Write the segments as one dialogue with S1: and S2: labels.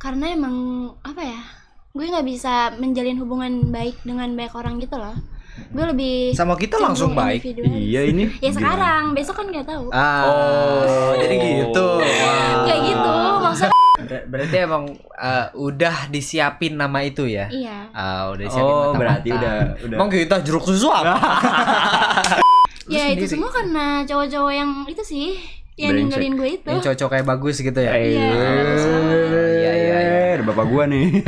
S1: karena emang apa ya gue nggak bisa menjalin hubungan baik dengan banyak orang gitu loh gue lebih
S2: Sama kita langsung baik.
S3: Iya ini.
S1: ya sekarang besok kan nggak tahu
S2: Ah,
S3: Oh.
S2: jadi gitu. Wah.
S1: kayak gitu maksudnya
S2: Ber- Berarti emang uh, udah disiapin nama itu ya?
S1: iya
S2: Ah, udah disiapin
S3: Oh,
S2: matang-matang.
S3: berarti udah udah.
S2: Emang kita jeruk susu apa?
S1: Ya itu semua karena cowok-cowok yang itu sih yang ninggalin gue itu
S2: Yang cocok kayak bagus gitu ya?
S3: Eh,
S1: Iya,
S3: Ada bapak gua nih.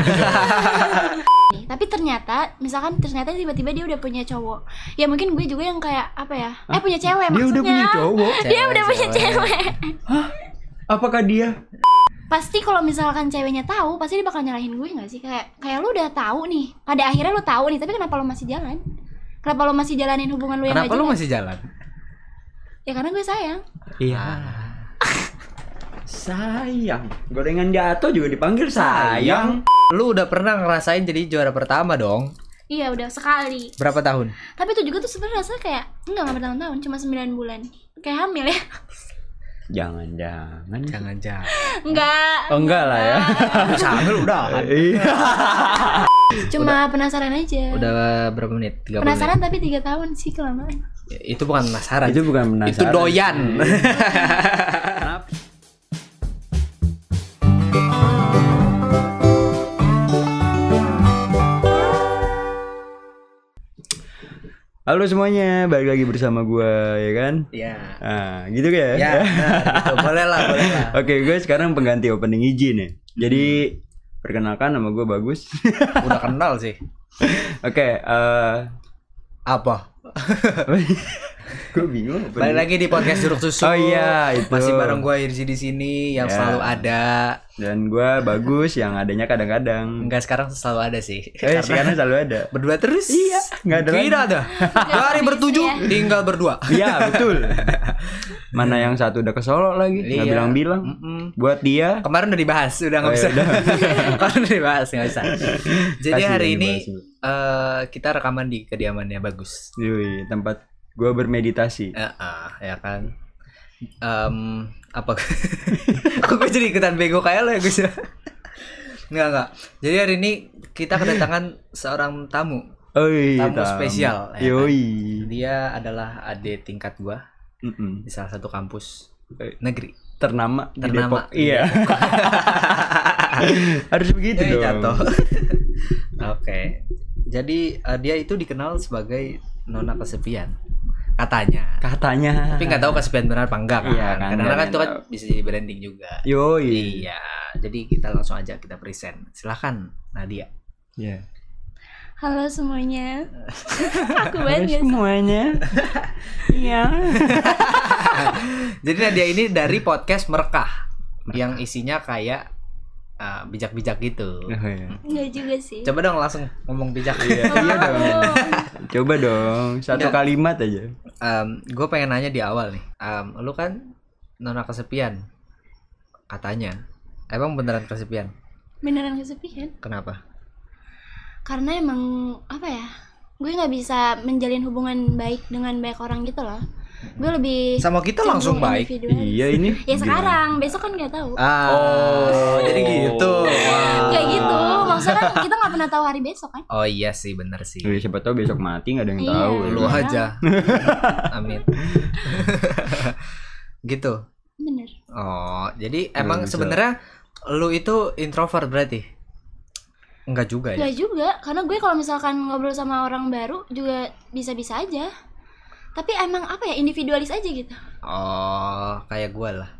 S1: Nih, tapi ternyata misalkan ternyata tiba-tiba dia udah punya cowok. Ya mungkin gue juga yang kayak apa ya? Eh punya cewek
S3: Dia udah
S1: maksudnya.
S3: punya cowok.
S1: dia udah punya
S2: Cewek,
S1: cewek.
S3: Apakah dia?
S1: pasti kalau misalkan ceweknya tahu pasti dia bakal nyalahin gue nggak sih? Kayak kayak lu udah tahu nih. Pada akhirnya lu tahu nih tapi kenapa lu masih jalan? Kenapa lu masih jalanin hubungan lu yang
S2: Kenapa lu masih jalan?
S1: ya karena gue sayang.
S3: Iya. Sayang. Gorengan jatuh juga dipanggil sayang.
S2: Lu udah pernah ngerasain jadi juara pertama dong?
S1: iya udah sekali
S2: Berapa tahun?
S1: tapi itu juga tuh sebenarnya rasanya kayak enggak nggak bertahun-tahun cuma 9 bulan kayak hamil ya
S3: Jangan jangan.
S2: Jangan jangan.
S1: enggak
S3: Oh enggak lah ya.
S2: Bisa hamil udah.
S3: Iya.
S1: cuma penasaran aja
S2: Udah berapa menit? 30
S1: penasaran tapi tiga tahun sih kelamaan
S2: menit. Itu bukan penasaran.
S3: Itu bukan penasaran.
S2: Itu doyan.
S3: Halo semuanya, balik lagi bersama gua ya kan?
S2: Iya.
S3: Nah, gitu ya.
S2: Ya, benar, gitu. boleh lah, boleh lah.
S3: Oke, gue sekarang pengganti opening izin ya. Jadi perkenalkan nama gue Bagus.
S2: Udah kenal sih.
S3: Oke, eh
S2: Apa?
S3: gue bingung.
S2: Balik lagi di podcast Jeruk Susu.
S3: Oh iya, itu.
S2: Masih bareng gua Irzi di sini yang
S3: Ya.
S2: selalu ada.
S3: Dan gue Bagus yang adanya kadang-kadang.
S2: Enggak sekarang selalu ada sih.
S3: Eh, sekarang selalu ada.
S2: berdua terus.
S3: Iya, nggak ada
S2: Tidak ada. Dari bertujuh
S1: ya.
S2: tinggal berdua.
S3: Iya, betul. Mana yang satu udah ke Solo lagi, nggak
S2: Iya.
S3: bilang-bilang. Buat dia,
S2: Kemarin udah dibahas, udah nggak
S3: Oh,
S2: bisa.
S3: ya udah.
S2: Kemarin udah dibahas, nggak bisa. Jadi
S3: Kasih
S2: hari ini
S3: dibahas.
S2: eh, kita rekaman di kediamannya bagus.
S3: Yui, tempat gue bermeditasi.
S2: Eh, ah, ya kan. Em, apa? Aku gue jadi ikutan bego kayak lo ya ya. Enggak enggak. Jadi hari ini kita kedatangan seorang tamu.
S3: Oi,
S2: Tamu
S3: tam.
S2: spesial, ya
S3: Yoi.
S2: Dia adalah adik tingkat gua
S3: Mm-mm.
S2: di salah satu kampus
S3: Eh,
S2: negeri.
S3: Ternama, di
S2: Ternama
S3: Depok.
S2: di
S3: Iya. Harus begitu
S2: Eh,
S3: dong.
S2: Oke. Jadi eh, dia itu dikenal sebagai nona kesepian. Katanya.
S3: Katanya.
S2: Tapi nggak tahu kesepian benar apa enggak kan.
S3: Iya, kan,
S2: Kadang-kadang kan
S3: nggak
S2: itu kan bisa jadi branding juga.
S3: Yoi.
S2: Iya. Jadi kita langsung aja kita present. Silahkan Nadia.
S3: Iya.
S1: halo semuanya aku banget guys
S3: semuanya. Iya.
S2: Jadi Nadia ini dari podcast Merekah yang isinya kayak eh, bijak-bijak gitu.
S3: Oh, iya.
S1: Enggak juga sih
S2: Coba dong langsung ngomong bijak.
S3: Iya, iya dong. Coba dong, satu
S2: Nggak.
S3: kalimat aja.
S2: gue pengen nanya di awal nih. Em, lu kan nona kesepian katanya. Emang beneran kesepian?
S1: beneran kesepian
S2: Kenapa?
S1: karena emang apa ya gue nggak bisa menjalin hubungan baik dengan banyak orang gitu loh gue lebih
S2: Sama kita langsung baik.
S3: Iya ini.
S1: ya sekarang besok kan nggak tahu
S2: Ah,
S3: Oh.
S2: jadi gitu. Wow.
S1: kayak gitu maksudnya kan kita nggak pernah tahu hari besok kan
S2: Oh iya sih, bener sih.
S3: Wih, siapa tahu besok mati nggak ada yang
S1: Iya.
S3: tahu.
S2: Lu
S1: Iya.
S2: aja. Amin. gitu.
S1: bener
S2: Oh, jadi emang
S3: bisa.
S2: sebenarnya lu itu introvert berarti? Enggak juga ya?
S1: Gak juga karena gue kalau misalkan ngobrol sama orang baru juga bisa-bisa aja tapi emang apa ya individualis aja gitu
S2: Oh, kayak gue lah.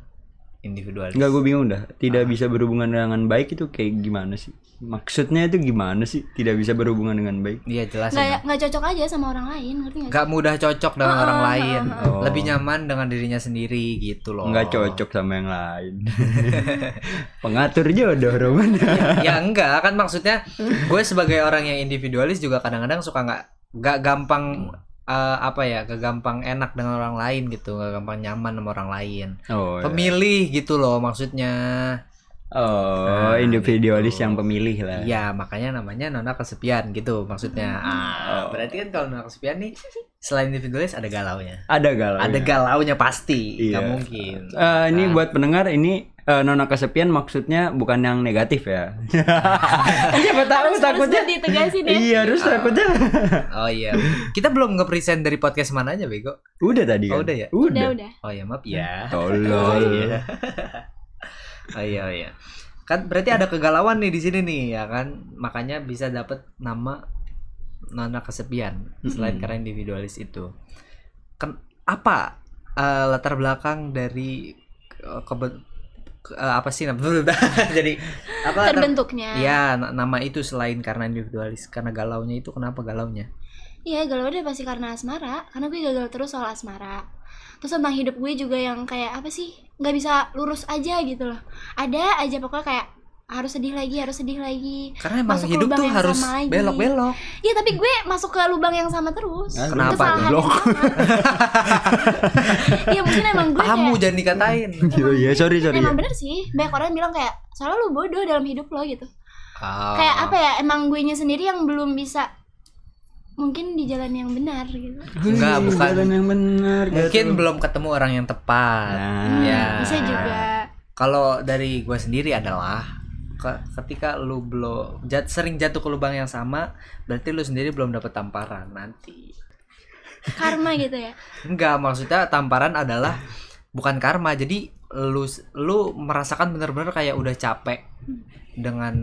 S2: Individualis.
S3: Enggak, gue bingung dah. Tidak bisa berhubungan dengan baik itu kayak gimana sih? Maksudnya itu gimana sih? Tidak bisa berhubungan dengan baik.
S2: Iya jelas
S1: nggak nggak cocok aja sama orang lain ngerti nggak sih?
S2: Gak mudah cocok dengan
S1: Ah,
S2: orang
S1: ah,
S2: lain.
S1: ah,
S3: ah.
S2: Lebih nyaman dengan dirinya sendiri gitu loh.
S3: Enggak cocok sama yang lain. Pengatur jodoh Roman.
S2: ya enggak kan maksudnya gue sebagai orang yang individualis juga kadang-kadang suka nggak nggak gampang eh, apa ya gak gampang enak dengan orang lain gitu gak gampang nyaman sama orang lain
S3: Oh. iya.
S2: pemilih gitu loh maksudnya
S3: Oh,
S2: Nah,
S3: individualis
S2: gitu.
S3: yang pemilih lah.
S2: Iya makanya namanya nona kesepian gitu maksudnya ah
S3: Oh.
S2: berarti kan kalau nona kesepian nih selain individualis ada galaunya
S3: Ada galau.
S2: ada galaunya pasti
S3: Iya.
S2: mungkin
S3: Eh, ini
S2: Nah.
S3: buat pendengar ini eh, nona kesepian maksudnya bukan yang negatif ya. Siapa tahu
S1: Harus- harus
S3: takutnya.
S1: buat ditegasin ya.
S3: Iya, harus takutnya.
S2: Oh iya. Kita belum nge-present dari podcast mana aja, Bego.
S3: Udah tadi kan.
S2: Oh, udah ya?
S1: Udah, udah.
S2: Oh ya, maaf ya.
S3: Tolol.
S2: Oh iya. oh iya, oh iya. Kan berarti ada kegalauan nih di sini nih, ya kan? Makanya bisa dapat nama Nona Kesepian selain karena individualis itu. Kan apa eh, latar belakang dari eh, eh, apa sih namanya? Jadi apa
S1: Terbentuknya.
S2: Iya, na- nama itu selain karena individualis, karena galaunya itu kenapa galaunya?
S1: Iya galau udah pasti karena asmara Karena gue gagal terus soal asmara Terus tentang hidup gue juga yang kayak apa sih nggak bisa lurus aja gitu loh Ada aja pokoknya kayak harus sedih lagi, harus sedih lagi
S2: Karena emang
S1: Masuk
S2: hidup tuh harus
S1: sama lagi.
S2: belok-belok.
S1: Iya tapi gue masuk ke lubang yang sama terus
S3: Ah,
S2: Kenapa
S1: sama. Iya mungkin emang gue
S2: Kamu
S1: kayak
S2: jangan dikatain.
S3: Iya, iya, sorry, sorry.
S1: Emang
S3: ya.
S1: bener sih Banyak orang bilang kayak Soalnya lu bodoh dalam hidup lo gitu
S2: Ah.
S1: Kayak apa ya Emang gue sendiri yang belum bisa Mungkin di jalan yang benar gitu
S2: Enggak, bukan.
S3: jalan yang benar.
S2: Mungkin
S3: gitu.
S2: belum ketemu orang yang tepat.
S3: Nah.
S2: Ya.
S1: Bisa juga
S2: Kalau dari gue sendiri adalah ketika lu belum jat, sering jatuh ke lubang yang sama, berarti lu sendiri belum dapat tamparan nanti.
S1: Karma gitu ya
S2: Enggak, maksudnya tamparan adalah bukan karma. Jadi lu lu merasakan bener-bener kayak udah capek dengan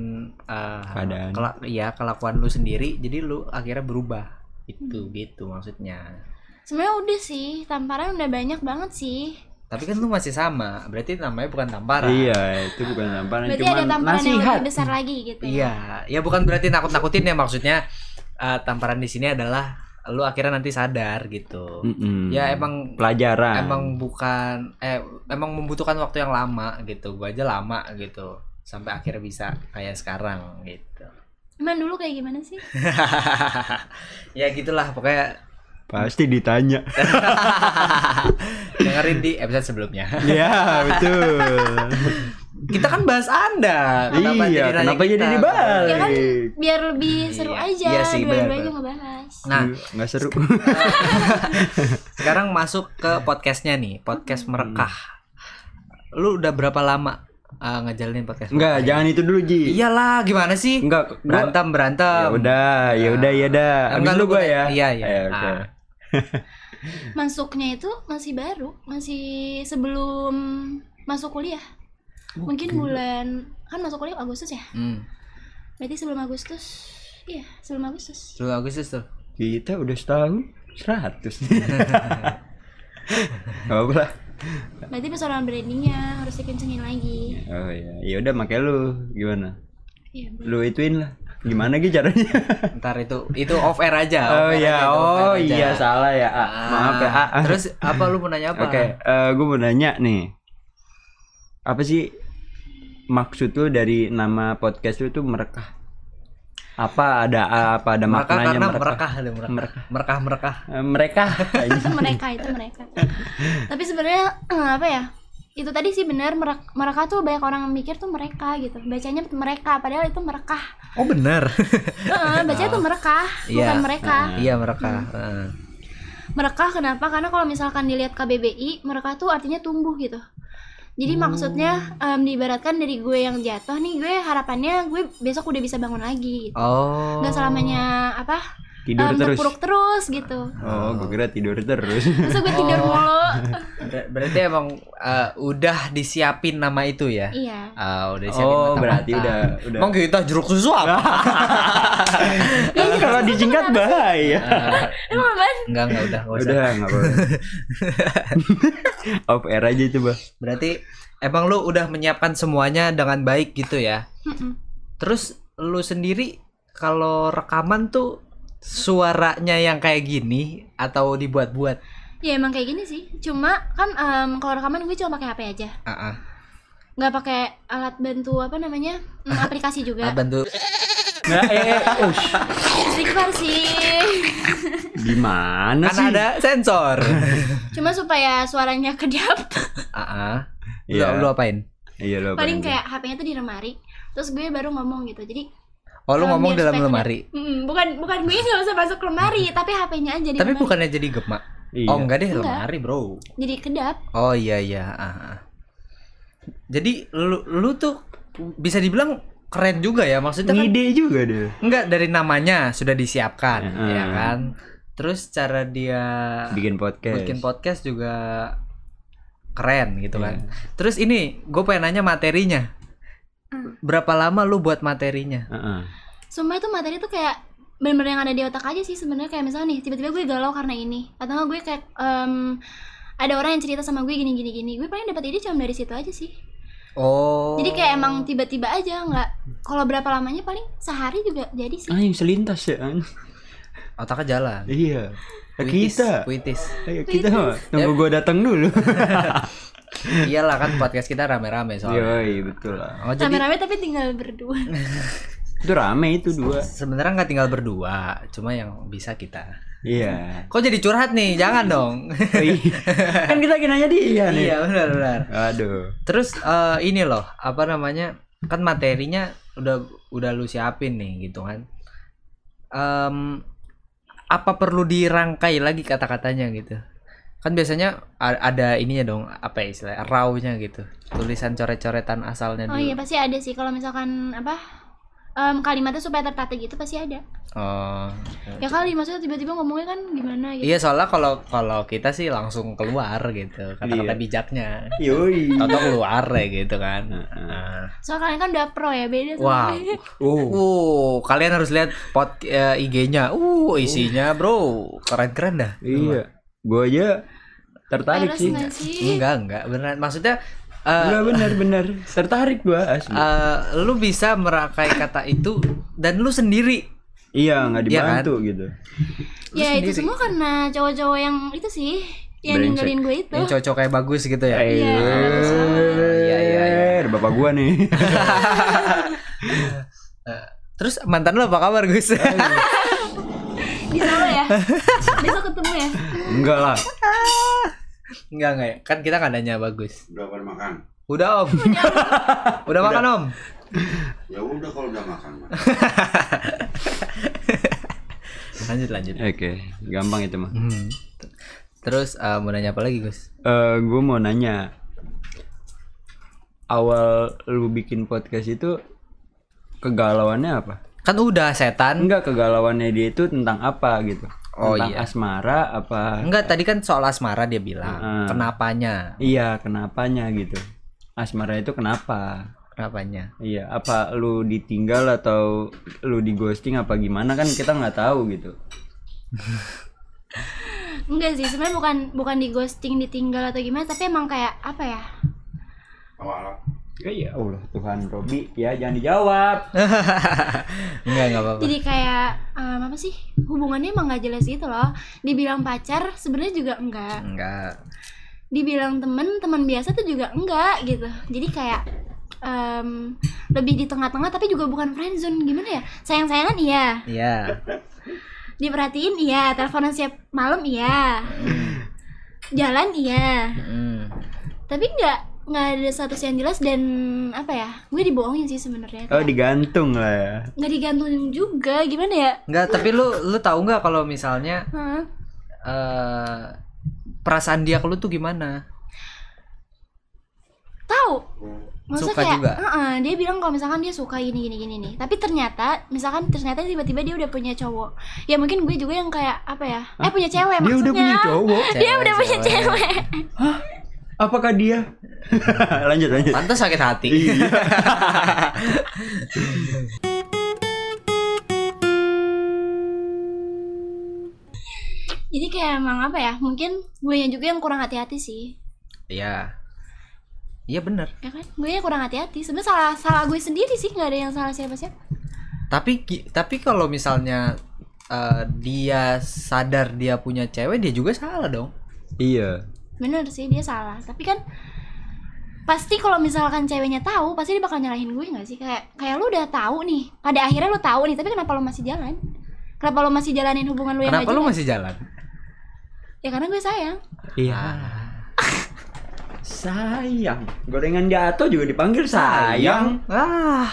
S2: eh,
S3: Keadaan.
S2: kela- iya, kelakuan lu sendiri. Jadi lu akhirnya berubah. Itu gitu maksudnya.
S1: Sebenarnya udah sih, tamparan udah banyak banget sih.
S2: Tapi kan lu masih sama, berarti namanya bukan tamparan.
S3: Iya, itu bukan tamparan,
S1: Berarti
S3: cuman
S1: ada tamparan yang
S3: nasihat.
S1: lebih besar lagi gitu. ya.
S2: Iya, ya bukan berarti nakut-nakutin ya maksudnya. eh, tamparan di sini adalah lu akhirnya nanti sadar gitu.
S3: Mm-mm.
S2: Ya emang
S3: pelajaran.
S2: emang bukan eh emang membutuhkan waktu yang lama gitu. Gua aja lama gitu sampai akhirnya bisa kayak sekarang gitu.
S1: Emang dulu kayak gimana sih?
S2: ya gitulah pokoknya
S3: pasti ditanya.
S2: dengerin di episode sebelumnya.
S3: Iya, betul.
S2: Kita kan bahas Anda. Kenapa
S3: iya,
S2: jadi
S3: kenapa jadi
S2: kita?
S3: dibalik?
S1: Ya kan biar lebih seru
S2: Iya,
S1: aja
S2: iya sih,
S1: dua-duanya
S2: benar-benar.
S1: ngebahas.
S2: Nah,
S3: nggak seru.
S2: Sekarang masuk ke podcastnya nih, podcast merekah. Lu udah berapa lama uh, ngejalanin podcast?
S3: Enggak, jangan itu dulu, Ji.
S2: Iyalah, gimana sih?
S3: Enggak, gua-
S2: Berantem berantem.
S3: Ya udah, ya udah, ya udah. Abis lu gua
S2: udah-
S3: ya.
S2: iya, iya.
S3: Eh, oke.
S2: Ah.
S1: Masuknya itu masih baru, masih sebelum masuk kuliah. Mungkin bulan kan masuk kuliah Agustus ya?
S2: Hmm.
S1: Berarti sebelum Agustus. Iya, sebelum Agustus.
S2: 10 Agustus tuh.
S3: Kita udah setahun 100. Gak apa lah.
S1: Berarti persoalan brandingnya harus dikencengin lagi.
S3: Oh iya, ya udah makanya lu gimana?
S1: Iya.
S3: Lu ituin lah. Gimana gitu caranya?
S2: Ntar itu itu off air aja.
S3: oh iya,
S2: itu
S3: oh
S2: aja.
S3: iya salah ya. Ah,
S2: Ah,
S3: maaf ya. Ah.
S2: Terus apa lu mau nanya apa?
S3: Oke, eh gue mau nanya nih. Apa sih maksud lu dari nama podcast lu tuh merekah? Apa ada apa ada
S2: Merekah
S3: maknanya
S2: karena
S3: merekah?
S2: merekah ada merekah.
S3: Merekah.
S2: Merekah merekah.
S3: Eh, mereka
S1: itu mereka itu mereka tapi sebenarnya apa ya itu tadi sih benar mereka, mereka tuh banyak orang mikir tuh mereka gitu bacanya mereka padahal itu mereka
S2: Oh benar.
S1: Heeh, bacanya tuh mereka
S2: Iya.
S1: bukan mereka
S2: Iya merekah. Heeh.
S1: mereka kenapa karena kalau misalkan dilihat KBBI mereka tuh artinya tumbuh gitu jadi maksudnya em, diibaratkan dari gue yang jatuh nih gue harapannya gue besok udah bisa bangun lagi gitu.
S2: Oh.
S1: nggak selamanya apa
S3: tidur
S1: em,
S3: terus.
S1: terpuruk terus gitu
S3: Oh, gue kira tidur terus.
S1: masa gue tidur mulu
S2: Ber- berarti emang eh, udah disiapin nama itu ya?
S1: iya
S2: Ah, udah disiapin
S3: Oh,
S2: matang-matang.
S3: berarti udah udah.
S2: Emang kita jeruk susu apa?
S3: Kan kalau disingkat bahaya.
S1: Emang apaan?
S2: enggak enggak udah enggak usah.
S3: Udah, enggak apa-apa. Off air aja itu, Bah.
S2: Berarti emang lu udah menyiapkan semuanya dengan baik gitu ya?
S1: Mm-mm.
S2: Terus lu sendiri kalau rekaman tuh suaranya yang kayak gini atau dibuat-buat?
S1: Ya emang kayak gini sih. Cuma kan em, kalau rekaman gue cuma pakai HP aja.
S2: Ah, ah.
S1: Nggak pakai alat bantu apa namanya? Hmm, aplikasi juga.
S2: Ah, bantu
S3: Nah, eh, eh, ush.
S1: Istighfar sih.
S3: Gimana
S2: kan
S3: sih?
S2: ada sensor.
S1: Cuma supaya suaranya kedap.
S2: Ah, ah. Lu,
S3: Iya.
S2: lu apain?
S3: Iya, lo
S1: Paling
S3: apaan,
S1: kayak HP-nya tuh di lemari. Terus gue baru ngomong gitu. Jadi
S2: Oh, lu ngomong dalam lemari.
S1: kedap. Mm, bukan bukan gue nggak usah masuk lemari, tapi HP-nya aja di
S2: Tapi
S1: lemari.
S2: bukannya jadi gemak.
S3: Iya.
S2: Oh, enggak deh,
S1: Enggak.
S2: lemari, Bro.
S1: Jadi kedap.
S2: Oh iya iya. Ah, ah. Jadi lu lu tuh bisa dibilang keren juga ya maksudnya kan
S3: Ngide juga deh.
S2: enggak dari namanya sudah disiapkan
S3: Heeh.
S2: ya kan. Terus cara dia
S3: Bikin podcast.
S2: bikin podcast juga keren gitu kan.
S3: Iya.
S2: Terus ini gue pengen nanya materinya.
S1: Hmm.
S2: Berapa lama lu buat materinya?
S3: Heeh.
S1: Sumpah itu materi tuh kayak bener-bener yang ada di otak aja sih sebenarnya kayak misalnya nih tiba-tiba gue galau karena ini atau nggak gue kayak em, ada orang yang cerita sama gue gini gini gini gue paling dapat ide cuma dari situ aja sih
S2: Oh.
S1: jadi kayak emang tiba-tiba aja nggak kalau berapa lamanya paling sehari juga jadi sih
S3: Ah, yang selintas ya.
S2: Otaknya jalan.
S3: Iya.
S2: Puitis,
S3: Kita.
S2: puitis.
S3: Ayo kita mah tunggu gua datang dulu.
S2: Iyalah kan podcast kita rame-rame soalnya.
S3: Yoi, betul lah.
S2: Oh, jadi
S1: rame-rame tapi tinggal berdua
S3: Itu rame itu dua.
S2: sebenarnya nggak tinggal berdua, cuma yang bisa kita.
S3: Iya.
S2: Kok jadi curhat nih? Jangan dong.
S3: Iya. kan kita lagi nanya dia nih.
S2: iya, benar benar.
S3: Aduh.
S2: Terus eh, ini loh, apa namanya? Kan materinya udah udah lu siapin nih gitu kan. Em, apa perlu dirangkai lagi kata-katanya gitu? Kan biasanya ada ininya dong, apa ya istilahnya? Raw-nya gitu. Tulisan coret-coretan asalnya
S1: oh
S2: dulu.
S1: iya pasti ada sih kalau misalkan apa em, kalimatnya supaya tertata gitu pasti ada
S2: Oh.
S1: ya kali maksudnya tiba-tiba ngomongnya kan gimana gitu
S2: Iya soalnya kalau kalau kita sih langsung keluar gitu kata-kata
S3: Iya.
S2: bijaknya.
S3: Yoi.
S2: Toto keluar ya gitu kan.
S3: Heeh.
S2: Nah.
S1: soalnya kalian kan udah pro ya beda sama
S2: Wow.
S1: gue.
S3: Oh.
S2: Uh, kalian harus lihat pot eh, IG-nya. Uh, isinya bro, keren-keren dah.
S3: Iya. Gua aja tertarik sih.
S1: nggak sih
S2: Enggak, enggak, beneran. Maksudnya eh,
S3: Enggak benar benar. Tertarik gua asli.
S2: eh, lu bisa merakai kata itu dan lu sendiri.
S3: iya, nggak
S2: iya kan?
S3: dibantu gitu.
S1: ya itu
S2: sendiri.
S1: semua karena cowok-cowok yang itu sih yang
S3: Brengsek.
S1: ninggalin gue itu
S2: Yang cocok kayak bagus gitu ya.
S1: Iya, bagus banget.
S2: Iya, iya, iya.
S3: Ada bapak gua nih.
S2: Terus mantan lu apa kabar, Gus?
S1: di Solo ya besok ketemu ya
S3: Enggak lah.
S2: enggak, enggak ya. Kan kita nggak nanya bagus.
S4: Udah pada makan?
S2: Udah, Om. udah makan, Om?
S4: Ya udah kalau udah makan mah.
S2: Lanjut, lanjut.
S3: Oke, gampang itu mah.
S2: Hmm. Terus eh, mau nanya apa lagi, Gus?
S3: Eh, gue mau nanya. Awal lu bikin podcast itu kegalauannya apa?
S2: Kan udah setan.
S3: Enggak kegalauannya dia itu tentang apa gitu?
S2: Oh,
S3: tentang
S2: iya.
S3: asmara apa?
S2: Enggak, tadi kan soal asmara dia bilang.
S3: Heeh.
S2: Kenapanya?
S3: Iya, kenapanya gitu? Asmara itu kenapa?
S2: Kenapanya?
S3: Iya, apa lu ditinggal atau lu di ghosting apa gimana kan kita nggak tahu gitu.
S1: enggak sih sebenarnya bukan bukan di ghosting ditinggal atau gimana tapi emang kayak apa ya
S4: Awal
S3: Ya ya Allah Tuhan Robi. Ya jangan dijawab.
S2: enggak, enggak apa-apa.
S1: jadi kayak em, apa sih hubungannya emang nggak jelas gitu loh. Dibilang pacar sebenarnya juga enggak.
S2: Enggak.
S1: dibilang temen teman biasa tuh juga enggak gitu. Jadi kayak em, lebih di tengah-tengah tapi juga bukan friendzone gimana ya? Sayang-sayangan iya.
S2: Iya.
S1: diperhatiin iya. Teleponan siap malam iya. Jalan iya.
S2: Mm.
S1: tapi nggak nggak ada status yang jelas dan apa ya gue dibohongin sih sebenarnya
S3: Oh digantung lah ya.
S1: nggak digantungin juga gimana ya
S2: Enggak, tapi lu lu tahu nggak kalau misalnya
S1: Hah?
S2: eh perasaan dia ke lu tuh gimana?
S1: tahu Maksudnya
S2: Suka
S1: kayak,
S2: juga?
S1: "Heeh," dia bilang kalau misalkan dia suka gini gini gini nih. Tapi ternyata, misalkan ternyata tiba-tiba dia udah punya cowok. Ya mungkin gue juga yang kayak apa ya? Eh punya cewek
S3: Dia
S1: maksudnya.
S3: udah punya cowok.
S1: Dia
S2: Cewek,
S1: udah punya
S2: cewek.
S1: cewek.
S3: Apakah dia? lanjut lanjut.
S2: Pantas sakit hati.
S1: Jadi kayak emang apa ya? Mungkin gue juga yang kurang hati-hati sih.
S2: Iya. Iya bener.
S1: Ya kan? Gue yang kurang hati-hati. Sebenarnya salah salah gue sendiri sih, nggak ada yang salah siapa-siapa.
S2: Tapi tapi kalau misalnya eh, dia sadar dia punya cewek, dia juga salah dong.
S3: Iya.
S1: Bener sih dia salah. Tapi kan pasti kalau misalkan ceweknya tahu, pasti dia bakal nyalahin gue nggak sih? Kayak kayak lu udah tahu nih. Pada akhirnya lu tahu nih, tapi kenapa lu masih jalan? Kenapa lu masih jalanin hubungan lu yang
S2: Kenapa lu masih jalan?
S1: Ya karena gue sayang.
S3: Iya. Sayang. Gorengan jatuh juga dipanggil sayang.
S2: Ah.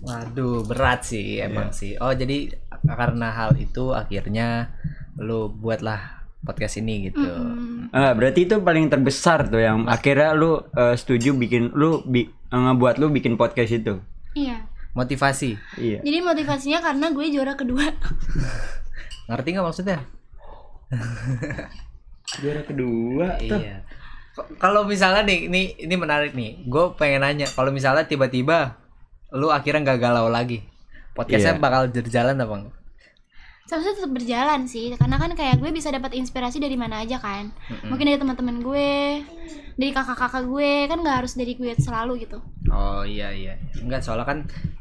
S2: Waduh, berat sih emang sih. Oh, jadi karena hal itu akhirnya lu buatlah podcast ini gitu.
S1: Mm-mm.
S3: Ah, berarti itu paling terbesar tuh yang akhirnya lu eh, setuju bikin lu bi eh, ngebuat lu bikin podcast itu.
S1: Iya.
S2: Motivasi.
S3: Iya.
S1: Jadi motivasinya karena gue juara kedua.
S2: Ngerti nggak maksudnya?
S3: Juara kedua tuh.
S2: Iya. Kalau misalnya nih, ini ini menarik nih. Gue pengen nanya, kalau misalnya tiba-tiba lu akhirnya nggak galau lagi, podcastnya
S3: Iya.
S2: bakal berjalan apa enggak?
S1: Seharusnya tetap berjalan sih, karena kan kayak gue bisa dapat inspirasi dari mana aja kan. Mungkin dari teman-teman gue, dari kakak-kakak gue, kan nggak harus dari gue selalu gitu.
S2: Oh iya iya. Enggak soalnya kan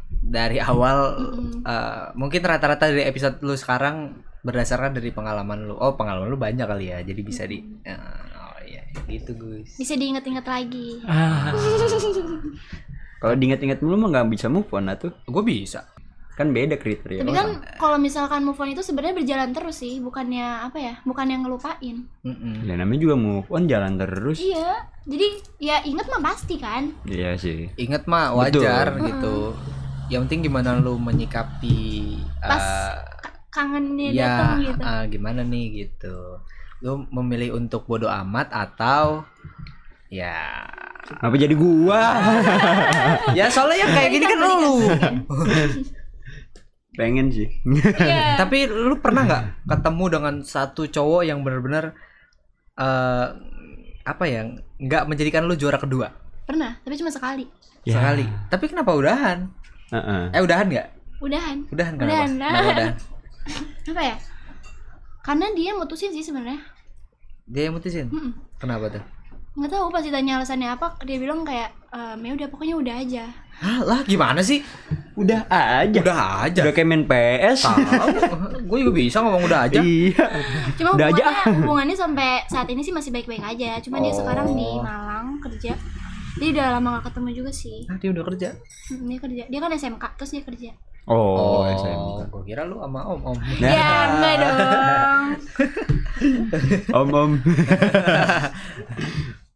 S2: dari awal
S1: Mm-mm.
S2: eh, mungkin rata-rata dari episode lu sekarang berdasarkan dari pengalaman lu. Oh pengalaman lu banyak kali ya, jadi bisa di. eh, oh iya gitu Gus.
S1: Bisa diinget-inget lagi.
S3: Ah. Kalau diinget-inget mulu mah nggak bisa move on tuh.
S2: Gue bisa.
S3: Kan beda kriteria.
S1: Tapi kan kalau misalkan move on itu sebenarnya berjalan terus sih, bukannya apa ya? Bukan yang ngelupain.
S2: Mm-mm.
S3: Ya, namanya juga move on jalan terus.
S1: Iya. Jadi ya inget mah pasti kan.
S3: Iya sih.
S2: Ingat mah
S3: Betul.
S2: wajar gitu. Yang penting gimana lu menyikapi
S1: Pas
S2: eh,
S1: K- kangennya
S2: ya
S1: datang gitu.
S2: eh, gimana nih gitu. Lu memilih untuk bodoh amat atau ya
S3: Apa jadi gua?
S2: ya soalnya yang kayak gini kan lu.
S3: Pengen sih.
S1: Iya.
S2: Tapi lu pernah nggak ketemu dengan satu cowok yang benar-benar eh apa ya nggak menjadikan lu juara kedua
S1: Pernah, tapi cuma sekali.
S3: Ya.
S2: sekali. Tapi kenapa udahan?
S3: Heeh.
S2: Eh udahan nggak?
S1: Udahan.
S2: Udahan kenapa?
S1: Udahan.
S2: Kenapa udahan?
S1: Apa ya? Karena dia mutusin sih sebenarnya.
S2: Dia yang mutusin.
S1: Mm-mm.
S2: Kenapa tuh?
S1: Nggak tahu pas ditanya alasannya apa dia bilang kayak ehm, ya udah pokoknya udah aja
S2: Hah, lah gimana sih?
S3: Udah aja.
S2: Udah aja.
S3: Udah kayak main PS.
S2: Gue juga bisa ngomong udah aja.
S3: Iya.
S1: cuma
S3: Udah aja.
S1: hubungannya hubungannya sampai saat ini sih masih baik-baik aja cuma dia sekarang di
S2: Oh.
S1: Malang kerja dia udah lama gak ketemu juga sih
S2: Nah, dia udah kerja.
S1: Hmm, dia kerja dia kan SMK terus dia kerja
S3: Oh, SMK.
S2: gue kira lu sama om om.
S3: Nah.
S1: ya enggak dong
S3: Om om.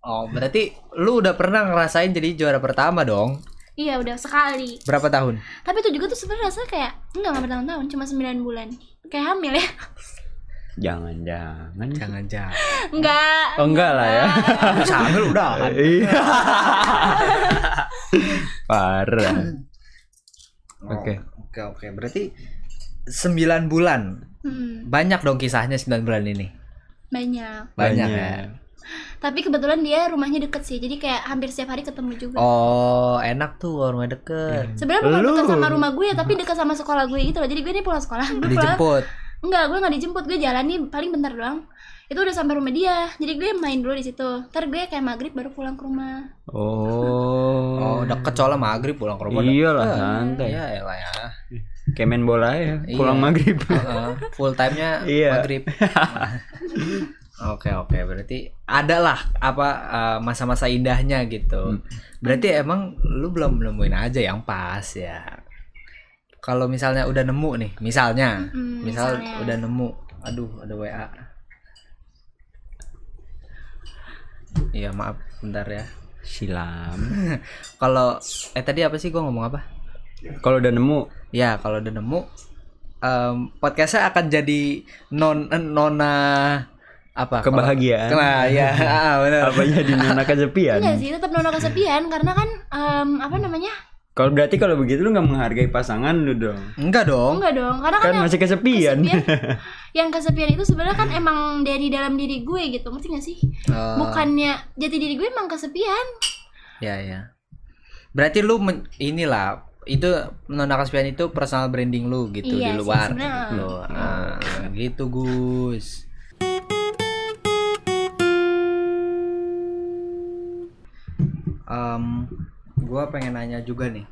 S2: Oh, berarti lu udah pernah ngerasain jadi juara pertama dong?
S1: iya udah sekali
S2: Berapa tahun?
S1: tapi itu juga tuh sebenarnya rasanya kayak enggak nggak bertahun-tahun cuma 9 bulan kayak hamil ya
S3: Jangan jangan.
S2: Jangan jangan.
S1: enggak
S3: Oh enggak lah ya.
S2: Hamil udah.
S3: Iya. Parah. Oke.
S2: Oh, Oke, oke. Berarti 9 bulan.
S1: Hmm,
S2: Banyak dong kisahnya 9 bulan ini.
S1: banyak
S2: Banyak, ya.
S1: Tapi kebetulan dia rumahnya deket sih jadi kayak hampir setiap hari ketemu juga
S2: Oh, enak tuh rumah deket.
S1: sebenarnya bukan
S3: Lu.
S1: dekat sama rumah gue tapi dekat sama sekolah gue gitu loh jadi gue nih pulang sekolah gue pulang
S2: Dijemput.
S1: enggak gue nggak dijemput gue jalan nih paling bentar doang itu udah sampai rumah dia jadi gue main dulu di situ ntar gue kayak maghrib baru pulang ke rumah
S3: Oh.
S2: Oh, deket soalnya maghrib pulang ke rumah.
S3: Iyalah
S2: deket.
S3: santai.
S2: Ya elah ya.
S3: Kayak main bola ya. Pulang
S2: Iya.
S3: maghrib.
S2: Heeh, full time-nya
S3: Iya.
S2: maghrib. Oke oke berarti ada lah apa eh, masa-masa indahnya gitu.
S3: Hmm.
S2: Berarti emang lu belum nemuin aja yang pas ya. Kalau misalnya udah nemu nih, misalnya,
S1: Mm-mm,
S2: misal
S1: misalnya.
S2: udah nemu, aduh ada WA. Iya maaf, bentar ya.
S3: Silam.
S2: Kalau eh tadi apa sih gua ngomong apa?
S3: Kalau udah nemu
S2: Ya kalau udah nemu em, podcastnya akan jadi non nona apa?
S3: kebahagiaan.
S2: Nah, ya ah, benar.
S3: Apa jadi nona kesepian?
S1: enggak sih tetap nono kesepian karena kan em, apa namanya
S3: Kalau berarti kalau begitu lu nggak menghargai pasangan lu dong.
S2: Enggak dong.
S1: enggak dong karena kan,
S3: Kan
S1: yang
S3: masih kesepian.
S1: kesepian yang kesepian itu sebenarnya kan emang dari dalam diri gue gitu ngerti gak sih
S2: Eh,
S1: bukannya jati diri gue emang kesepian
S2: Ya ya. Berarti lu men- inilah itu nona kesepian itu personal branding lu gitu
S1: Iya
S2: di
S1: sih,
S2: luar
S1: sebenarnya.
S2: gitu. Ah, gitu Gus. Em, gua pengen nanya juga nih.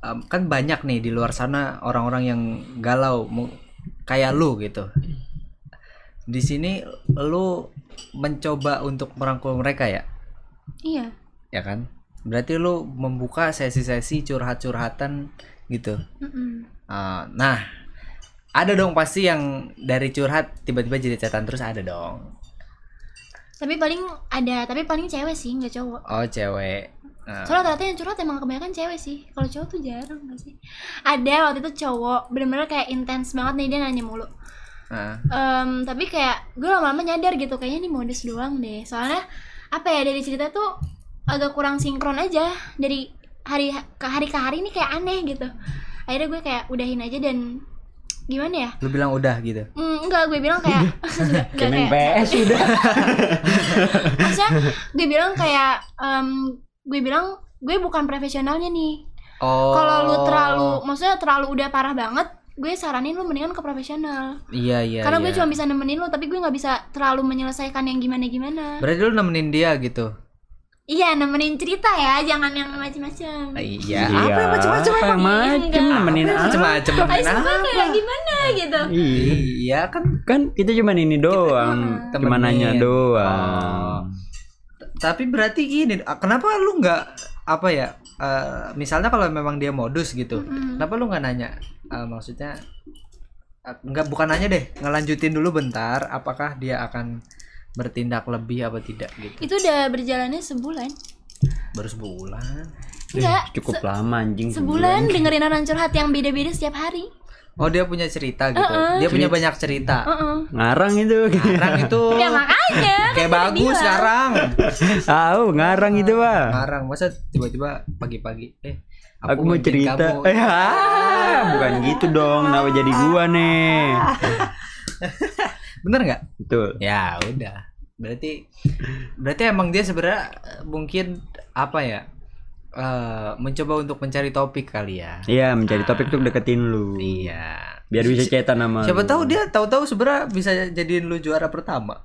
S2: Em, kan banyak nih di luar sana orang-orang yang galau kayak lu gitu. Di sini lu mencoba untuk merangkul mereka ya?
S1: iya
S2: ya kan berarti lu membuka sesi-sesi curhat-curhatan gitu
S1: Mm-mm.
S2: Ah, nah ada dong pasti yang dari curhat tiba-tiba jadi catatan terus ada dong
S1: tapi paling ada tapi paling cewek sih nggak cowok.
S2: Oh cewek. Nah,
S1: soalnya ternyata yang curhat emang kebanyakan cewek sih. Kalau cowok tuh jarang gak sih? Ada waktu itu cowok bener-bener kayak intens banget nih dia nanya mulu.
S2: Ah.
S1: Em, tapi kayak gue lama-lama nyadar gitu kayaknya ini modus doang deh. Soalnya apa ya dari cerita tuh agak kurang sinkron aja. Dari hari ke hari ke hari ini kayak aneh gitu. Akhirnya gue kayak udahin aja dan gimana ya
S2: Lu bilang udah gitu.
S1: Hmm, enggak gue bilang kayak
S3: Kayak main PS udah.
S1: maksudnya gue bilang kayak em, gue bilang gue bukan profesionalnya nih
S2: Oh.
S1: kalau lu terlalu maksudnya terlalu udah parah banget gue saranin lu mendingan ke profesional
S2: Iya iya.
S1: karena gue
S2: iya.
S1: cuma bisa nemenin lu tapi gue nggak bisa terlalu menyelesaikan yang gimana gimana
S2: Berarti lu nemenin dia gitu.
S1: Iya nemenin cerita ya jangan yang macem-macem
S2: Iya.
S3: Iya.
S2: Apa yang macam-macam
S3: Apa yang
S1: Enggak.
S3: nemenin apa?
S2: Macam-macam.
S1: Ayo
S2: nemenin
S1: semua
S2: apa?
S1: kayak gimana gitu
S3: Iya.
S2: Kan.
S3: Kan kita cuma ini doang,
S2: Temenin.
S3: cuma nanya
S2: Oh.
S3: doang.
S2: Tapi berarti gini, kenapa lu nggak apa ya? eh, misalnya kalau memang dia modus gitu, kenapa lu nggak nanya? Eh, maksudnya eh, nggak bukan nanya deh, ngelanjutin dulu bentar. Apakah dia akan bertindak lebih apa tidak gitu?
S1: itu udah berjalannya sebulan
S2: Baru sebulan.
S1: enggak
S3: Cukup
S1: se-
S3: lama anjing.
S1: sebulan dengerin orang curhat yang beda-beda setiap hari
S2: Oh dia punya cerita gitu.
S1: Uh-uh.
S2: Dia punya banyak cerita.
S1: Heeh.
S3: Ngarang itu.
S2: Sekarang itu
S1: ya makanya
S2: kayak
S1: kan
S2: bagus
S1: bilang.
S2: sekarang.
S3: Tahu ngarang itu, Pak.
S2: Ngarang masa tiba-tiba pagi-pagi eh
S3: Aku, mau
S2: bantuin
S3: cerita.
S2: kamu.
S3: Eh, ah, bukan gitu dong. Kenapa jadi gua nih?
S2: Bener nggak?
S3: Betul.
S2: Ya udah. Berarti berarti emang dia sebenarnya eh, mungkin apa ya? eh mencoba untuk mencari topik kali ya.
S3: Iya, mencari topik tuh deketin lu.
S2: Iya.
S3: Biar bisa cetan sama
S2: Siapa
S3: lu.
S2: tahu dia tahu-tahu sebenarnya bisa jadiin lu juara pertama.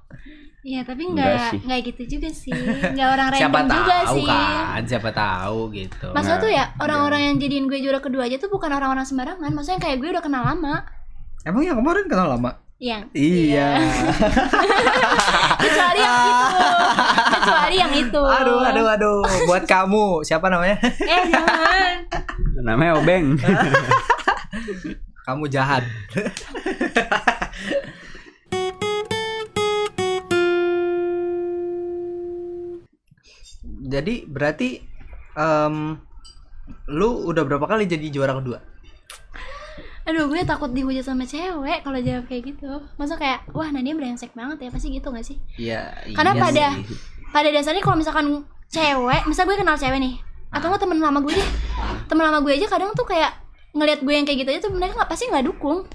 S1: Iya tapi
S3: Enggak
S1: nggak nggak gitu juga sih nggak orang random
S2: Siapa
S1: juga
S2: tahu
S1: sih
S2: kan? Siapa tahu gitu.
S1: Maksudnya tuh ya orang-orang yang jadiin gue juara kedua aja tuh bukan orang-orang sembarangan Maksudnya kayak gue udah kenal lama
S2: Emang yang kemarin kenal lama?
S1: Yang
S2: Iya.
S1: kecuali yang itu Kecuali yang itu
S2: Aduh, aduh, aduh. Buat kamu, siapa namanya?
S1: Eh jangan
S3: Namanya Obeng.
S2: Kamu jahat. Jadi berarti em, lu udah berapa kali jadi juara kedua?
S1: Aduh gue takut dihujat sama cewek kalau jawab kayak gitu Masa kayak wah Nadia brengsek banget ya Pasti gitu gak sih?
S2: Iya.
S1: Karena
S2: iya
S1: pada
S2: sih.
S1: pada dasarnya kalau misalkan cewek Misal gue kenal cewek nih Atau nggak temen lama gue deh Temen lama gue aja kadang tuh kayak ngelihat gue yang kayak gitu aja tuh mereka nggak pasti nggak dukung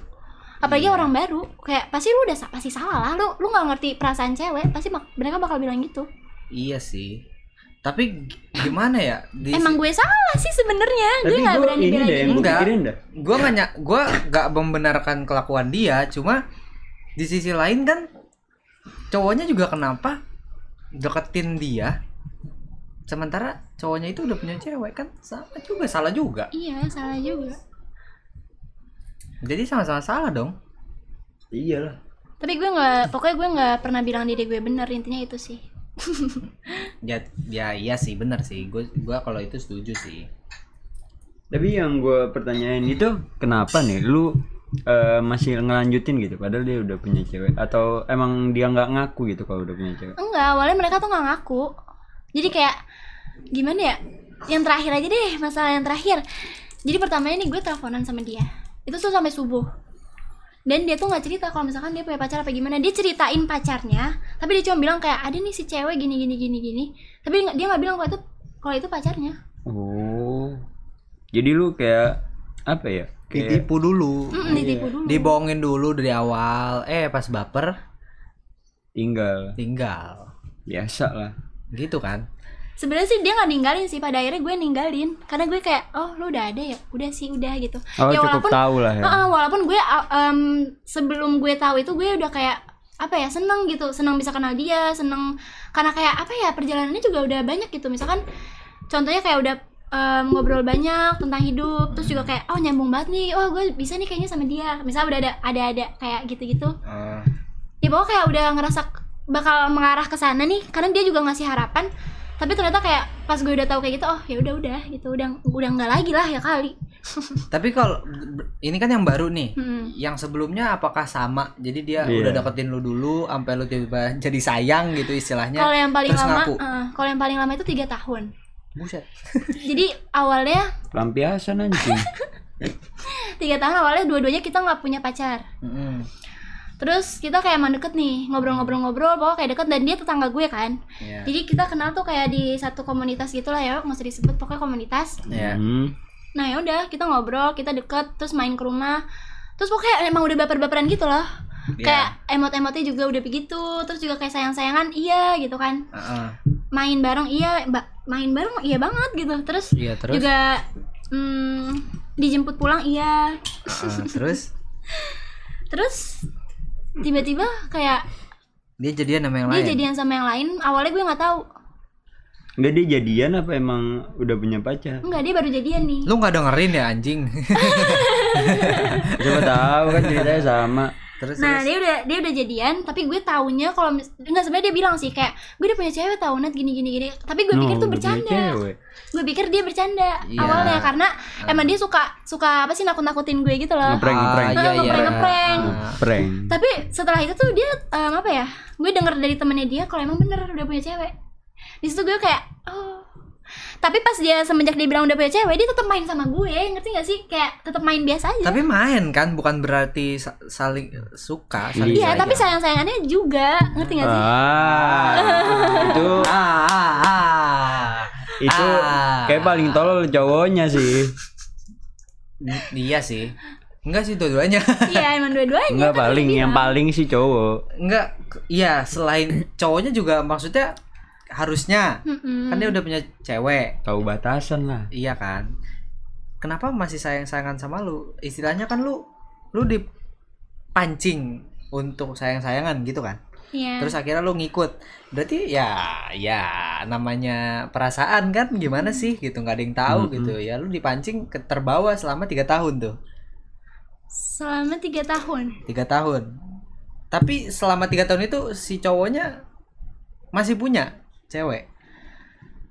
S1: apalagi
S2: Iya.
S1: orang baru kayak pasti lu udah pasti salah lah lu lu nggak ngerti perasaan cewek pasti mak- mereka bakal bilang gitu
S2: Iya sih. Tapi gimana ya? Di
S1: emang gue salah sih sebenarnya. Gue nggak berani
S3: ini deh gue
S2: nggak ny- gua nggak membenarkan kelakuan dia cuma di sisi lain kan cowoknya juga kenapa deketin dia? Sementara cowoknya itu udah punya cewek kan? Sama juga salah juga.
S1: Iya salah juga.
S2: Jadi sama-sama salah dong.
S3: Iyalah.
S1: tapi gue nggak pokoknya gue nggak pernah bilang diri gue bener intinya itu sih
S2: ya ya iya sih benar sih. Gua gua kalau itu setuju sih.
S3: Tapi yang gue pertanyain itu kenapa nih? Lu eh, masih ngelanjutin gitu padahal dia udah punya cewek atau emang dia nggak ngaku gitu kalau udah punya cewek?
S1: enggak awalnya mereka tuh nggak ngaku. Jadi kayak gimana ya? Yang terakhir aja deh masalah yang terakhir. Jadi pertamanya nih gue teleponan sama dia. Itu tuh sampai subuh dan dia tuh nggak cerita kalau misalkan dia punya pacar apa gimana. Dia ceritain pacarnya tapi dia cuma bilang kayak ada nih si cewek gini gini gini gini. Tapi dia nggak bilang kalau itu kalau itu pacarnya.
S3: Oh. Jadi lu kayak apa ya? Kayak
S2: ditipu dulu.
S1: Mm, ditipu dulu.
S2: Dibohongin dulu dari awal. Eh pas baper.
S3: Tinggal.
S2: Tinggal.
S3: Biasa lah.
S2: gitu kan
S1: sebenarnya sih dia nggak ninggalin sih pada akhirnya gue ninggalin. Karena gue kayak oh lu udah ada ya? Udah sih udah gitu.
S3: Oh
S1: ya walaupun
S3: tahu lah ya.
S1: Heeh, walaupun gue uh, um, sebelum gue tahu itu gue udah kayak apa ya seneng gitu. Seneng bisa kenal dia seneng. Karena kayak apa ya perjalanannya juga udah banyak gitu. Misalkan contohnya kayak udah um, ngobrol banyak tentang hidup terus juga kayak oh nyambung banget nih. Oh gue bisa nih kayaknya sama dia. Misalnya udah ada ada ada kayak gitu gitu
S2: Eh,
S1: ya pokoknya kayak udah ngerasa bakal mengarah ke sana nih. Karena dia juga ngasih harapan tapi ternyata kayak pas gue udah tahu kayak gitu oh ya udah udah gitu udah udah nggak lagi lah ya kali
S2: tapi kalau ini kan yang baru nih
S1: Hmm.
S2: yang sebelumnya apakah sama jadi dia
S3: Iya.
S2: udah deketin lu dulu sampai lu tiba-tiba jadi sayang gitu istilahnya
S1: kalau yang paling lama
S2: ngaku.
S1: eh, kalau yang paling lama itu tiga tahun
S2: buset
S1: jadi awalnya
S3: Pelampiasan anjing.
S1: tiga tahun awalnya dua-duanya kita nggak punya pacar
S2: Mm-mm.
S1: Terus kita kayak emang deket nih ngobrol-ngobrol-ngobrol pokoknya kayak deket dan dia tetangga gue kan
S2: Iya.
S1: jadi kita kenal tuh kayak di satu komunitas gitulah ya nggak usah disebut pokoknya komunitas
S2: Iya.
S3: Hmm.
S1: nah ya udah kita ngobrol kita deket terus main ke rumah terus pokoknya emang udah baper-baperan gitu loh
S2: Iya.
S1: kayak emot-emotnya juga udah begitu terus juga kayak sayang-sayangan iya gitu kan
S2: Heeh.
S1: main bareng iya ba- main bareng iya banget gitu terus
S2: Iya, terus
S1: juga hmm, dijemput pulang iya
S2: Heeh, terus
S1: terus tiba-tiba kayak
S2: dia jadian sama yang
S1: dia
S2: lain.
S1: jadian sama yang lain awalnya gue nggak tahu
S3: Enggak dia jadian apa emang udah punya pacar?
S1: enggak dia baru jadian nih
S2: Lu nggak dengerin ya anjing.
S3: Coba tahu kan ceritanya sama.
S2: Terus
S1: nah
S2: terus.
S1: dia udah dia udah jadian tapi gue taunya kalau enggak sebenarnya dia bilang sih kayak gue udah punya cewek tau Nat gini gini gini tapi gue pikir
S3: No,
S1: tuh
S3: udah punya
S1: bercanda gue pikir dia bercanda
S2: Iya.
S1: awalnya karena emang dia suka suka apa sih nakut nakutin gue gitu loh
S3: Ngeprank, ngeprank.
S2: Ah, iya, iya.
S1: Ngeprank, ngeprank.
S2: Ah.
S3: Prank.
S1: tapi setelah itu tuh dia em, apa ya gue denger dari temennya dia kalau emang bener udah punya cewek di situ gue kayak oh tapi pas dia semenjak dia bilang udah punya cewek dia tetap main sama gue ngerti gak sih kayak tetap main biasa aja
S2: Tapi main kan bukan berarti sa- saling suka, saling
S1: iya
S2: sayang.
S1: tapi sayang sayangannya juga ngerti gak sih
S3: Ah, itu
S2: Ah, ah, ah.
S3: itu
S2: Ah.
S3: kayak paling tolol cowoknya sih.
S2: Iya sih. Enggak sih dua-duanya.
S1: iya emang dua-duanya
S3: Enggak
S1: kan
S3: paling yang paling sih cowok.
S2: Enggak, iya selain cowoknya juga maksudnya harusnya
S1: Mm-mm.
S2: kan dia udah punya cewek.
S3: Tahu batasan lah.
S2: Iya kan? Kenapa masih sayang-sayangan sama lu? Istilahnya kan lu lu dipancing untuk sayang-sayangan gitu kan?
S1: Iya.
S2: Terus akhirnya lu ngikut. Berarti ya ya namanya perasaan kan gimana sih gitu nggak ada yang tahu
S3: Mm-mm.
S2: gitu. Ya lu dipancing ke terbawa selama tiga tahun tuh.
S1: selama tiga tahun
S2: Tiga tahun. Tapi selama tiga tahun itu si cowoknya masih punya cewek.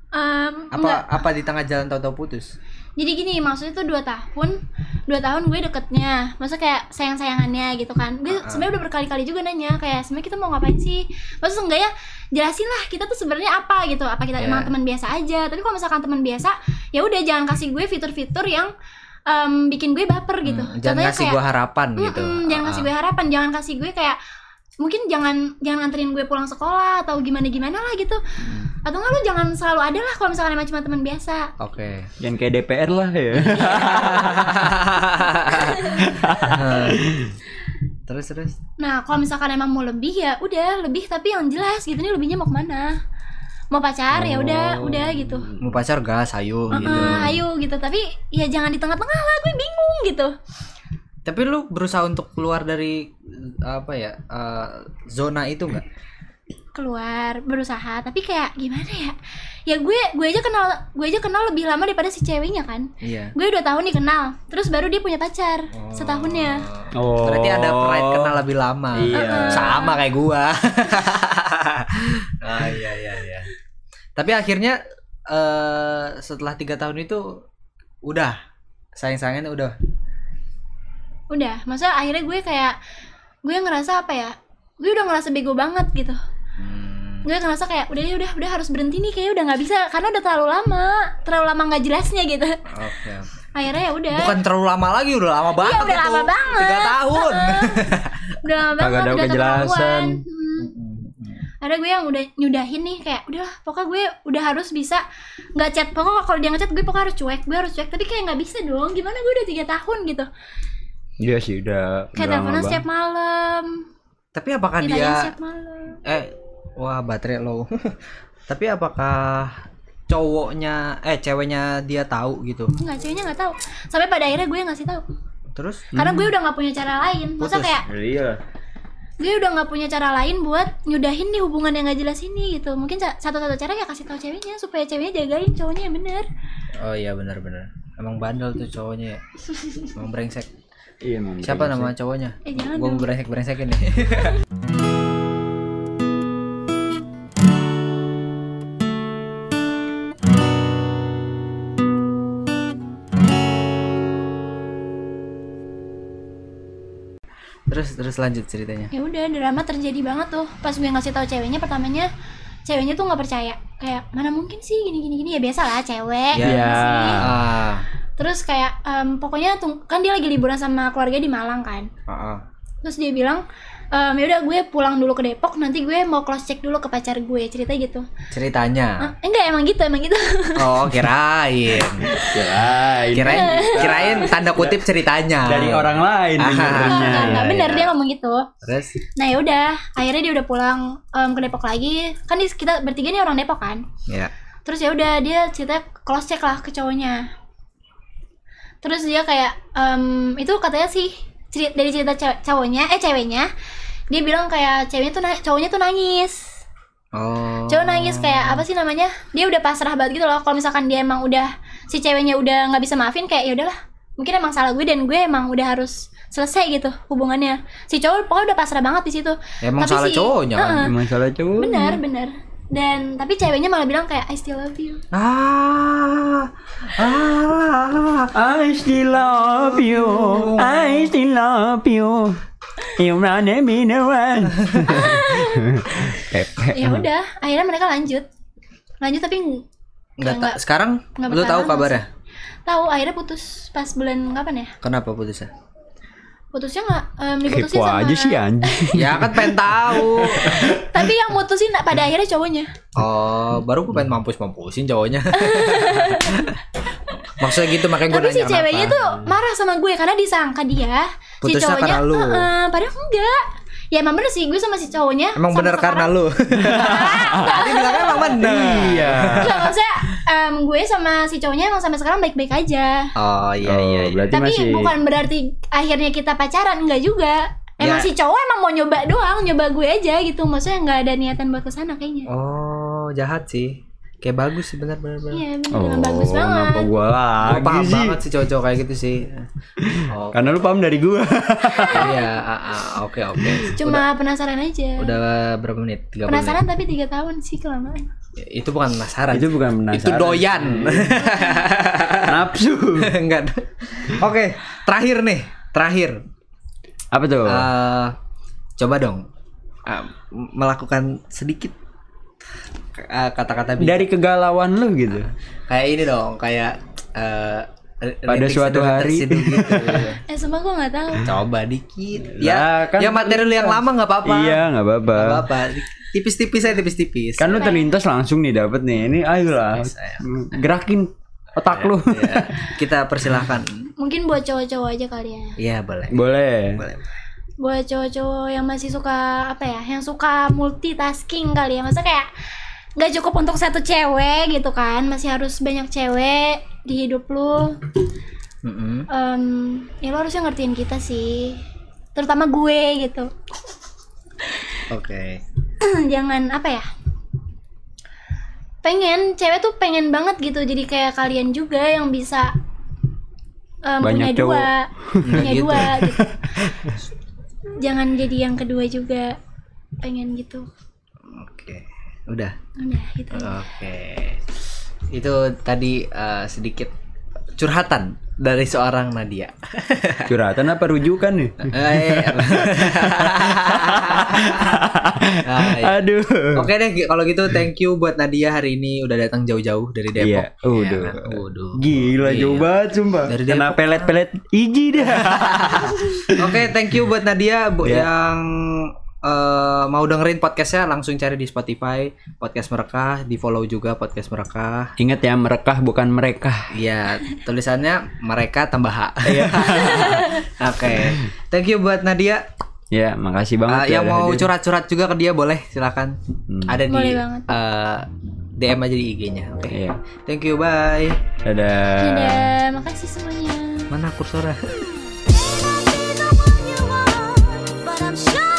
S1: Em,
S2: Apa
S1: enggak.
S2: apa di tengah jalan tahu-tahu putus?
S1: jadi gini maksudnya tuh dua tahun dua tahun gue deketnya masa kayak sayang sayangannya gitu kan gue
S2: Ah, ah.
S1: sebenarnya udah berkali-kali juga nanya kayak sebenarnya kita mau ngapain sih maksudnya enggak ya jelasin lah kita tuh sebenarnya apa gitu apa kita
S2: Iya.
S1: emang teman biasa aja tapi kalau misalkan teman biasa ya udah jangan kasih gue fitur-fitur yang em, bikin gue baper gitu
S2: Hmm, jangan ngasih gua harapan gitu.
S1: Mm-mm, jangan
S2: Ah,
S1: kasih
S2: ah.
S1: gue harapan jangan kasih gue kayak mungkin jangan jangan nganterin gue pulang sekolah atau gimana gimana lah gitu
S2: Hmm,
S1: atau enggak lu jangan selalu ada lah kalau misalkan emang cuma teman biasa
S2: Oke.
S3: Jangan kayak DPR lah ya.
S2: terus terus.
S1: Nah, kalau misalkan emang mau lebih ya udah lebih tapi yang jelas gitu nih lebihnya mau ke mana? Mau pacar ya udah
S2: Oh.
S1: udah gitu.
S2: Mau pacar gas ayo gitu.
S1: Heeh, ayo gitu tapi ya jangan di tengah-tengah lah gue bingung gitu.
S2: Tapi lu berusaha untuk keluar dari apa ya eh, zona itu enggak?
S1: Keluar berusaha tapi kayak gimana ya? Ya gue gue aja kenal gue aja kenal lebih lama daripada si ceweknya kan.
S2: Iya.
S1: Gue dua tahun nih kenal, terus baru dia punya pacar setahunnya.
S3: Oh.
S2: Berarti ada pride kenal lebih lama.
S3: Iya.
S2: Sama kayak gua. ah iya iya iya. Tapi akhirnya eh setelah tiga tahun itu udah sayang-sayangannya udah.
S1: Udah, masa akhirnya gue kayak gue ngerasa apa ya? Gue udah ngerasa bego banget gitu.
S2: Hmm,
S1: gue ngerasa kayak udah ya udah udah harus berhenti nih kayak udah nggak bisa karena udah terlalu lama terlalu lama nggak jelasnya gitu
S2: Oke.
S1: akhirnya ya udah
S2: Bukan terlalu lama lagi, udah lama banget
S1: Iya, udah
S2: itu.
S1: lama banget.
S2: Tiga tahun.
S1: udah lama banget
S3: ada
S1: udah
S3: kejelasan.
S1: Hmm. akhirnya gue yang udah nyudahin nih kayak udah pokoknya gue udah harus bisa nggak chat pokoknya kalau dia ngechat gue pokoknya harus cuek gue harus cuek tapi kayak nggak bisa dong gimana gue udah tiga tahun gitu
S3: Iya sih udah
S1: kayak teleponan setiap malam
S2: Tapi apakah
S1: ditanya
S2: dia
S1: setiap malam
S2: eh wah baterai low. Tapi apakah cowoknya eh ceweknya dia tahu gitu.
S1: nggak ceweknya nggak tahu sampai pada akhirnya gue ngasih tahu
S2: Terus
S1: karena gue udah nggak punya cara lain masa
S2: Putus.
S1: kayak
S3: Iya.
S1: gue udah nggak punya cara lain buat nyudahin nih hubungan yang nggak jelas ini gitu mungkin satu-satu cara ya kasih tahu ceweknya supaya ceweknya jagain cowoknya yang bener
S2: Oh iya benar-benar. Emang bandel tuh cowoknya ya. Emang brengsek.
S3: Iya emang
S2: Siapa
S3: brengsek.
S2: nama cowoknya?
S1: eh jangan
S2: Gua
S1: dong
S2: brengsek brengsekin nih. terus terus lanjut ceritanya.
S1: ya udah drama terjadi banget tuh pas gue ngasih tahu ceweknya pertamanya ceweknya tuh nggak percaya kayak mana mungkin sih gini gini gini ya biasa lah cewek
S2: Ya.
S1: gimana sih? Terus kayak em, pokoknya tung- kan dia lagi liburan sama keluarga di Malang kan
S2: ah, ah.
S1: terus dia bilang em, ya udah gue pulang dulu ke Depok nanti gue mau cross check dulu ke pacar gue cerita gitu
S2: Ceritanya.
S1: Ah, enggak emang gitu emang gitu
S2: Oh, kirain.
S3: Kirain.
S2: Kirain kirain tanda kutip ceritanya.
S3: dari orang lain
S2: Ah.
S1: enggak, enggak, enggak, bener
S3: Ya.
S1: dia ngomong gitu
S2: Terus
S1: nah ya udah akhirnya dia udah pulang em, ke Depok lagi kan kita bertiga nih orang Depok kan
S2: ya.
S1: terus ya udah dia cerita cross check lah ke cowoknya terus dia kayak em, itu katanya sih ceri- dari cerita cowoknya eh ceweknya dia bilang kayak ceweknya tuh cowoknya tuh nangis
S2: Oh.
S1: cowok nangis kayak apa sih namanya dia udah pasrah banget gitu loh kalau misalkan dia emang udah si ceweknya udah nggak bisa maafin kayak ya udahlah mungkin emang salah gue dan gue emang udah harus selesai gitu hubungannya si cowok pokoknya udah pasrah banget di situ
S2: emang
S1: Tapi
S2: salah
S1: si-
S2: cowoknya kan.
S1: Heeh.
S3: Emang salah cowok.
S1: benar benar dan tapi ceweknya malah bilang kayak I still love you
S2: Ah. Ah.
S3: I still love you. I still love you. You run me the one.
S1: Ya udah akhirnya mereka lanjut lanjut tapi
S2: Enggak
S1: Nggak-
S2: ta- sekarang
S1: nggak
S2: lu tahu kabarnya?
S1: tahu akhirnya putus pas bulan kapan ya
S2: Kenapa putusnya?
S1: Putusnya nggak em, diputusin
S3: Kepo
S1: sama
S3: aja sih anjing.
S2: ya kan pengen tahu.
S1: tapi yang mutusin pada akhirnya cowoknya
S2: Oh, baru gue pengen mampus-mampusin cowoknya. Maksudnya gitu makanya gue
S1: tapi
S2: nanya
S1: si ceweknya
S2: kenapa.
S1: tuh marah sama gue karena disangka dia si
S2: Putusnya
S1: cowoknya
S2: karena lu.
S1: "Eh-eh," padahal enggak ya emang bener sih gue sama si cowoknya
S2: Emang
S1: sama
S2: bener karena
S1: sekarang-
S2: lu. Tadi bilangnya emang bener.
S3: Iya.
S1: Maksudnya em, gue sama si cowoknya emang sampai sekarang baik-baik aja
S2: Oh iya
S3: Oh,
S2: iya. iya.
S1: tapi
S3: masih
S1: bukan berarti akhirnya kita pacaran enggak juga emang
S2: Ya.
S1: si cowok emang mau nyoba doang nyoba gue aja gitu maksudnya nggak ada niatan buat ke sana kayaknya
S2: Oh, jahat sih. Kayak bagus sih benar-benar.
S1: iya bener
S3: Oh,
S1: bagus banget
S3: Kenapa gua lagi
S2: paham
S3: sih?
S2: banget sih cowok-cowok kayak gitu sih. Oh,
S3: Karena lu paham dari gua.
S2: iya, ah, ah, oke oke.
S1: cuma penasaran aja
S2: Udah berapa menit? 30
S1: penasaran
S2: menit.
S1: tapi tiga tahun sih kelamaan
S2: Itu bukan penasaran.
S3: Itu bukan penasaran.
S2: Itu doyan.
S3: Nafsu.
S2: Enggak. Oke, terakhir nih, terakhir.
S3: Apa tuh?
S2: Eh, coba dong eh, melakukan sedikit kata-kata bijak.
S3: dari kegalauan lu gitu.
S2: kayak ini dong, kayak eh,
S3: Pada suatu hari.
S2: gitu.
S1: eh sumpah gue nggak tahu
S2: Coba dikit. Ya,
S3: kan
S2: ya material yang lama nggak apa-apa.
S3: Iya, nggak apa-apa.
S2: Nggak apa-apa. Tipis-tipis aja tipis-tipis.
S3: Kan lu terlintas langsung nih dapet nih. Ini ayolah.
S2: Saya.
S3: Gerakin otak lu.
S2: Ya, kita persilahkan.
S1: mungkin buat cowok-cowok aja kali ya
S2: Iya, boleh.
S3: Boleh.
S2: Boleh.
S1: buat cowok-cowok yang masih suka apa ya yang suka multitasking kali ya masa kayak nggak cukup untuk satu cewek gitu kan masih harus banyak cewek di hidup lu
S2: Mm-mm.
S1: Em, ya lo harusnya ngertiin kita sih terutama gue gitu
S2: Oke.
S1: jangan apa ya pengen cewek tuh pengen banget gitu jadi kayak kalian juga yang bisa em, punya
S3: Banyak cowok.
S1: dua punya
S2: gitu.
S1: dua gitu. jangan jadi yang kedua juga pengen gitu
S2: Oke. Udah.
S1: udah gitu
S2: Oke. Itu tadi eh, sedikit curhatan dari seorang Nadia.
S3: Curhatan apa rujukan nih?
S2: Eh, ah, iya.
S3: Aduh.
S2: Oke deh, kalau gitu thank you buat Nadia hari ini udah datang jauh-jauh dari Depok.
S3: Iya, udah.
S2: Iya kan? Waduh.
S3: Gila
S2: Iya.
S3: jauh banget sumpah.
S2: Dari
S3: Kena pelet-pelet iji dah.
S2: Oke, thank you buat Nadia bu
S3: Iya.
S2: yang eh, mau dengerin podcastnya langsung cari di Spotify podcast merekah, di follow juga podcast merekah.
S3: Ingat ya merekah bukan mereka.
S2: Iya, tulisannya mereka tambah H. Oke, thank you buat Nadia.
S3: Ya, makasih banget.
S2: Eh, yang
S3: ya,
S2: mau curhat-curhat juga ke dia boleh, silakan.
S3: Hmm.
S2: Ada di
S1: Boleh banget.
S2: eh, DM aja di IG-nya. Oke.
S3: Iya.
S2: Thank you, bye.
S3: Dadah.
S1: dadah makasih semuanya
S2: Mana kursornya?
S5: But I'm sure